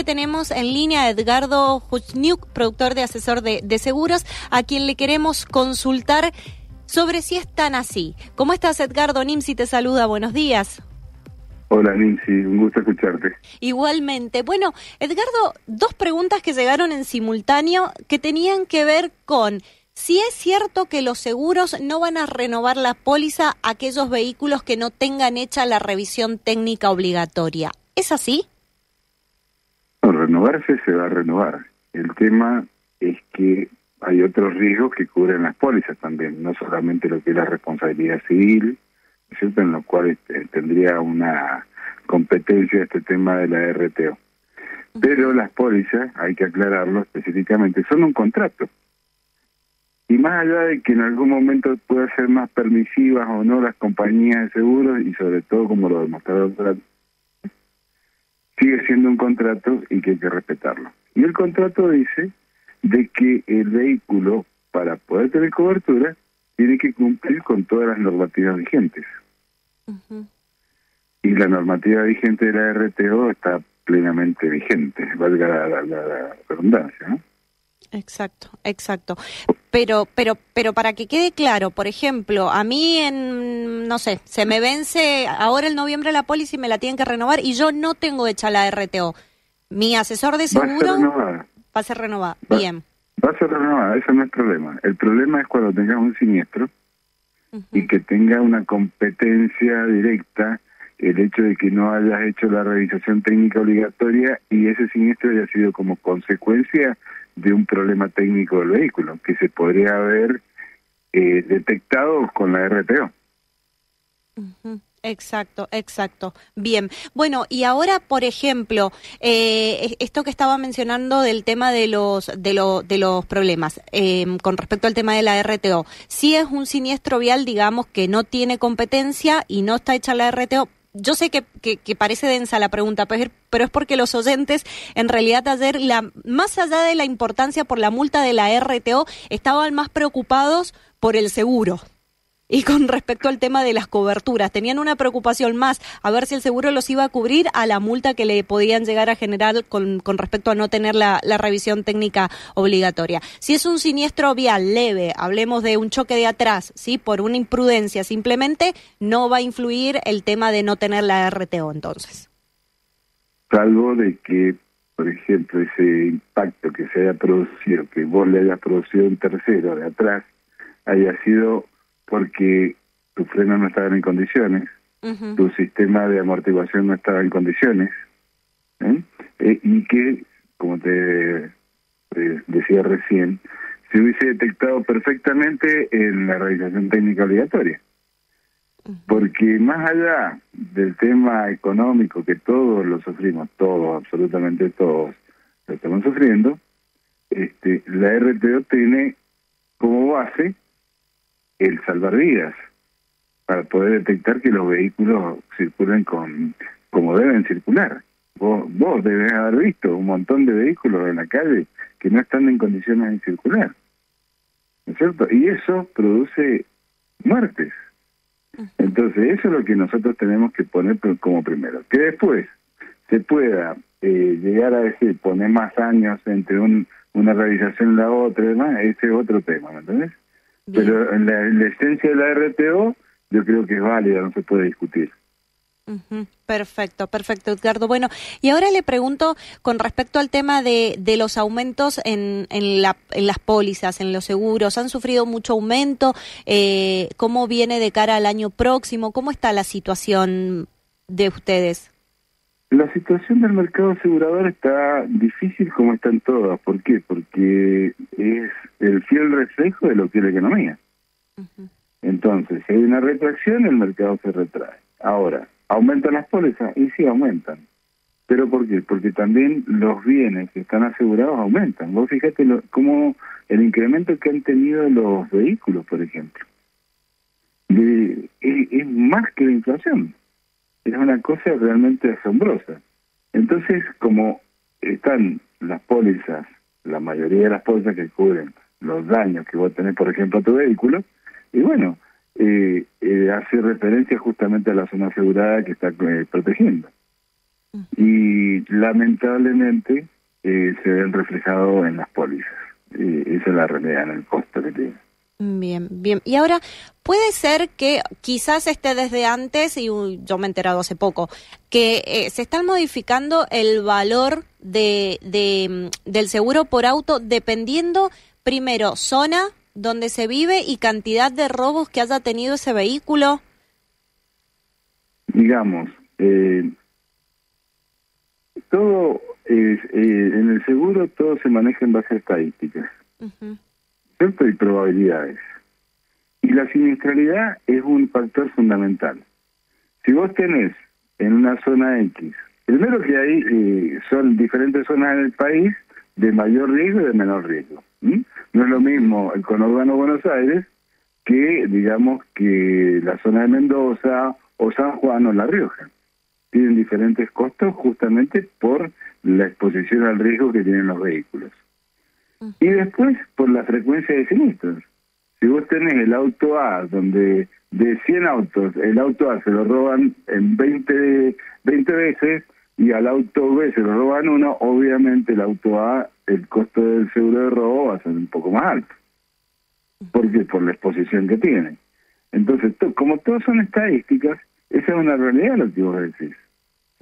que tenemos en línea a Edgardo Huchniuk, productor de asesor de, de seguros, a quien le queremos consultar sobre si es tan así. ¿Cómo estás, Edgardo? Nimsi te saluda, buenos días. Hola Nancy, un gusto escucharte. Igualmente. Bueno, Edgardo, dos preguntas que llegaron en simultáneo que tenían que ver con si es cierto que los seguros no van a renovar la póliza a aquellos vehículos que no tengan hecha la revisión técnica obligatoria. ¿Es así? No, renovarse se va a renovar. El tema es que hay otros riesgos que cubren las pólizas también, no solamente lo que es la responsabilidad civil, ¿cierto? en lo cual este, tendría una competencia este tema de la RTO. Pero las pólizas, hay que aclararlo específicamente, son un contrato. Y más allá de que en algún momento pueda ser más permisivas o no las compañías de seguros, y sobre todo como lo demostraron, sigue siendo un contrato y que hay que respetarlo. Y el contrato dice de que el vehículo, para poder tener cobertura, tiene que cumplir con todas las normativas vigentes. Y la normativa vigente de la RTO está plenamente vigente, valga la, la, redundancia, ¿no? Exacto, exacto. Pero, pero, pero para que quede claro, por ejemplo, a mí en, no sé, se me vence ahora el noviembre la póliza y me la tienen que renovar y yo no tengo hecha la RTO. Mi asesor de seguro va a ser renovada. Bien. Va a ser renovada, eso no es problema. El problema es cuando tengas un siniestro y que tenga una competencia directa el hecho de que no hayas hecho la revisación técnica obligatoria y ese siniestro haya sido como consecuencia de un problema técnico del vehículo que se podría haber eh, detectado con la RTO. Exacto, exacto. Bien. Bueno, y ahora, por ejemplo, eh, esto que estaba mencionando del tema de los de, lo, de los problemas em, con respecto al tema de la RTO, si es un siniestro vial, digamos que no tiene competencia y no está hecha la RTO, yo sé que, que, parece densa la pregunta, pero, es porque los oyentes, en realidad ayer, la, más allá de la importancia por la multa de la RTO, estaban más preocupados por el seguro. Y con respecto al tema de las coberturas, tenían una preocupación más a ver si el seguro los iba a cubrir a la multa que le podían llegar a generar con, respecto a no tener la, la, revisión técnica obligatoria. Si es un siniestro vial leve, hablemos de un choque de atrás, ¿sí? por una imprudencia simplemente, no va a influir el tema de no tener la RTO entonces. Salvo de que, por ejemplo, ese impacto que se haya producido, que vos le hayas producido un tercero de atrás, haya sido porque tu freno no estaba en condiciones, tu sistema de amortiguación no estaba en condiciones, ¿eh? Eh, y que, como te decía recién, se hubiese detectado perfectamente en la realización técnica obligatoria. Porque más allá del tema económico que todos lo sufrimos, todos, absolutamente todos, lo estamos sufriendo, este, la RTO tiene como base el salvar vidas para poder detectar que los vehículos circulen con como deben circular. Vos, vos debes haber visto un montón de vehículos en la calle que no están en condiciones de circular. ¿No es cierto? Y eso produce muertes. Entonces, eso es lo que nosotros tenemos que poner como primero. Que después se pueda eh, llegar a decir, poner más años entre un, una realización y la otra y demás, ese es otro tema, ¿me entendés? Pero en la, esencia de la RTO yo creo que es válida, no se puede discutir. Perfecto, perfecto, Edgardo. Bueno, y ahora le pregunto con respecto al tema de, de los aumentos en, en, la, en, las pólizas, en los seguros. ¿Han sufrido mucho aumento? Eh, ¿Cómo viene de cara al año próximo? ¿Cómo está la situación de ustedes? La situación del mercado asegurador está difícil como están todas. ¿Por qué? Porque es el fiel reflejo de lo que es la economía. Entonces, si hay una retracción, el mercado se retrae. Ahora, ¿aumentan las pólizas? Y sí, aumentan. ¿Pero por qué? Porque también los bienes que están asegurados aumentan. Vos fíjate lo, cómo el incremento que han tenido los vehículos, por ejemplo, es más que la inflación es una cosa realmente asombrosa. Entonces, como están las pólizas, la mayoría de las pólizas que cubren los daños que vos tenés, por ejemplo, a tu vehículo, y bueno, eh, eh, hace referencia justamente a la zona asegurada que está eh, protegiendo. y lamentablemente eh, se ven reflejados en las pólizas. Esa es la realidad, en el costo que tiene. Bien, bien. Y ahora, puede ser que quizás esté desde antes, y yo me he enterado hace poco, que eh, se está modificando el valor de, mm, del seguro por auto dependiendo, primero, zona donde se vive y cantidad de robos que haya tenido ese vehículo. Digamos, eh, todo es, eh, en el seguro todo se maneja en base a estadísticas. ¿Cierto? Y probabilidades. Y la siniestralidad es un factor fundamental. Si vos tenés en una zona X, primero que hay eh, son diferentes zonas en el país de mayor riesgo y de menor riesgo. No es lo mismo el conurbano Buenos Aires que, digamos, que la zona de Mendoza o San Juan o La Rioja. Tienen diferentes costos justamente por la exposición al riesgo que tienen los vehículos. Y después, por la frecuencia de siniestros. Si vos tenés el auto A, donde de 100 autos, el auto A se lo roban en 20, 20 veces y al auto B se lo roban uno, obviamente el auto A, el costo del seguro de robo va a ser un poco más alto. Porque por la exposición que tiene. Entonces, como todos son estadísticas, esa es una realidad lo que vos decís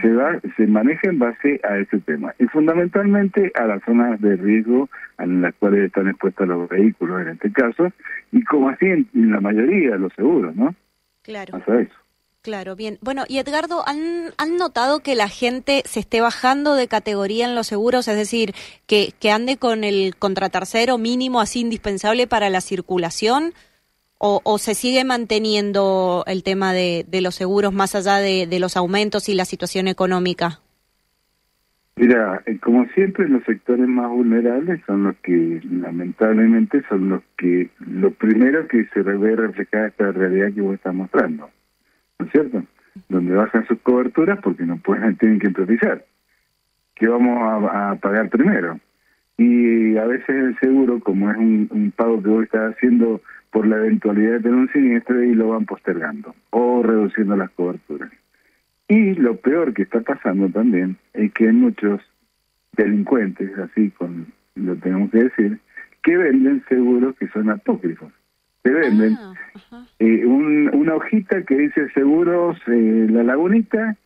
se, va, se maneja en base a ese tema y fundamentalmente a las zonas de riesgo en las cuales están expuestos los vehículos en este caso y como así en, la mayoría de los seguros, ¿no? Claro. Claro, bien. Bueno, y Edgardo, ¿han, ¿han notado que la gente se esté bajando de categoría en los seguros? Es decir, que, que ande con el contratercero mínimo así indispensable para la circulación o, se sigue manteniendo el tema de, los seguros más allá de, los aumentos y la situación económica? Mira, eh, como siempre, los sectores más vulnerables son los que, lamentablemente, son los que, lo primero que se ve reflejada esta realidad que vos estás mostrando, ¿no es cierto? Donde bajan sus coberturas porque no pueden, tienen que improvisar. ¿Qué vamos a, pagar primero? Y a veces el seguro, como es un, un pago que vos estás haciendo por la eventualidad de tener un siniestro y lo van postergando o reduciendo las coberturas. Y lo peor que está pasando también es que hay muchos delincuentes, así con lo tenemos que decir, que venden seguros que son apócrifos. Se venden ah, eh, una hojita que dice seguros eh, La Lagunita,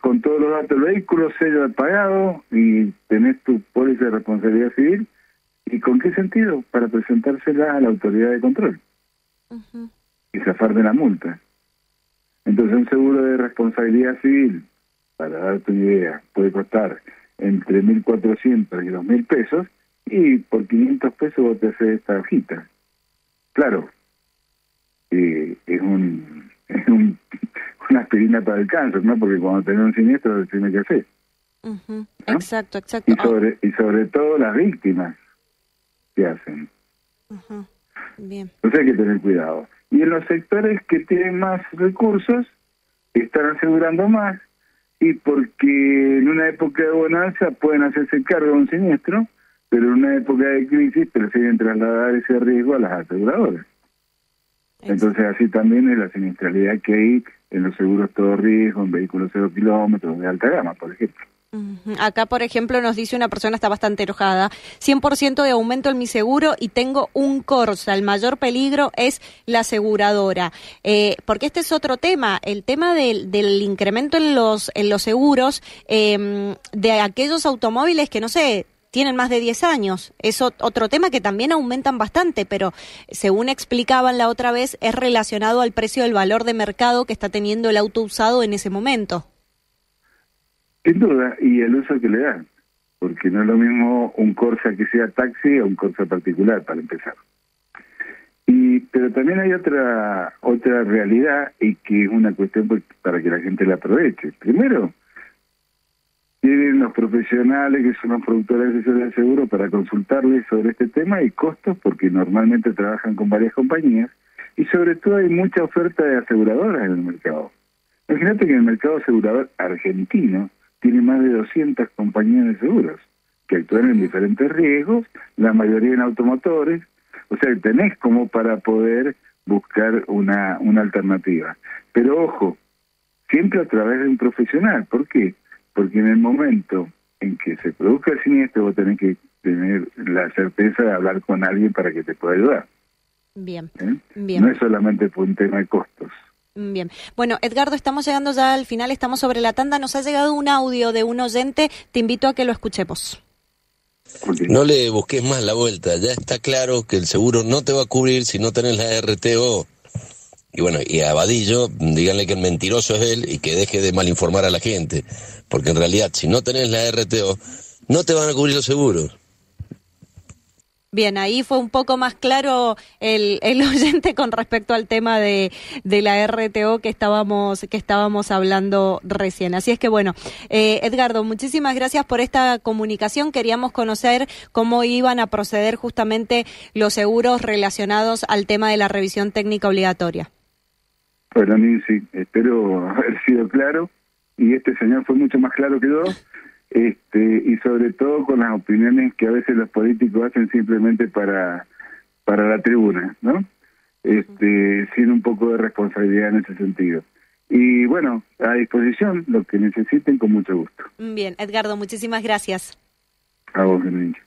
con todos los datos del vehículo, sello pagado y tenés tu póliza de responsabilidad civil. ¿Y con qué sentido? Para presentársela a la autoridad de control y zafar de la multa. Entonces un seguro de responsabilidad civil, para darte una idea, puede costar entre 1.400 y 2.000 pesos y por 500 pesos vos te haces esta hojita. Claro, eh, es un, es un una aspirina para el cáncer, ¿no? Porque cuando tenés un siniestro tiene que hacer. Exacto, exacto. Y sobre, y sobre todo las víctimas que hacen. Bien. Entonces hay que tener cuidado. Y en los sectores que tienen más recursos, están asegurando más y porque en una época de bonanza pueden hacerse cargo de un siniestro, pero en una época de crisis prefieren trasladar ese riesgo a las aseguradoras. Entonces así también es la siniestralidad que hay en los seguros todo riesgo, en vehículos cero kilómetros de alta gama, por ejemplo. Acá, por ejemplo, nos dice una persona, está bastante enojada, 100% de aumento en mi seguro y tengo un Corsa. El mayor peligro es la aseguradora. Eh, porque este es otro tema, el tema del, incremento en los, en los seguros em, de aquellos automóviles que, no sé, tienen más de 10 años. Es otro tema que también aumentan bastante, pero según explicaban la otra vez, es relacionado al precio del valor de mercado que está teniendo el auto usado en ese momento. Sin duda, y el uso que le dan, porque no es lo mismo un Corsa que sea taxi o un Corsa particular, para empezar. Y, pero también hay otra otra realidad y que es una cuestión pues, para que la gente la aproveche. Primero, tienen los profesionales que son los productores de seguro para consultarles sobre este tema y costos, porque normalmente trabajan con varias compañías, y sobre todo hay mucha oferta de aseguradoras en el mercado. Imagínate que en el mercado asegurador argentino tiene más de 200 compañías de seguros que actúan en diferentes riesgos, la mayoría en automotores, o sea, tenés como para poder buscar una, una alternativa. Pero ojo, siempre a través de un profesional, ¿por qué? porque en el momento en que se produzca el siniestro vos tenés que tener la certeza de hablar con alguien para que te pueda ayudar. Bien, ¿eh? bien. No es solamente por un tema de costos. Bien. Bueno, Edgardo, estamos llegando ya al final, estamos sobre la tanda. Nos ha llegado un audio de un oyente. Te invito a que lo escuchemos. No le busques más la vuelta. Ya está claro que el seguro no te va a cubrir si no tenés la RTO. Y bueno, y a Vadillo, díganle que el mentiroso es él y que deje de malinformar a la gente. Porque en realidad, si no tenés la RTO, no te van a cubrir los seguros. Bien, ahí fue un poco más claro el, el oyente con respecto al tema de, de, la RTO que estábamos, que estábamos hablando recién. Así es que bueno, eh, Edgardo, muchísimas gracias por esta comunicación. Queríamos conocer cómo iban a proceder justamente los seguros relacionados al tema de la revisión técnica obligatoria. Bueno, sí, espero haber sido claro y este señor fue mucho más claro que yo este, y sobre todo con las opiniones que a veces los políticos hacen simplemente para, para la tribuna, ¿no? Este, sin un poco de responsabilidad en ese sentido. Y bueno, a disposición, lo que necesiten, con mucho gusto. Bien, Edgardo, muchísimas gracias. A vos, Benítez.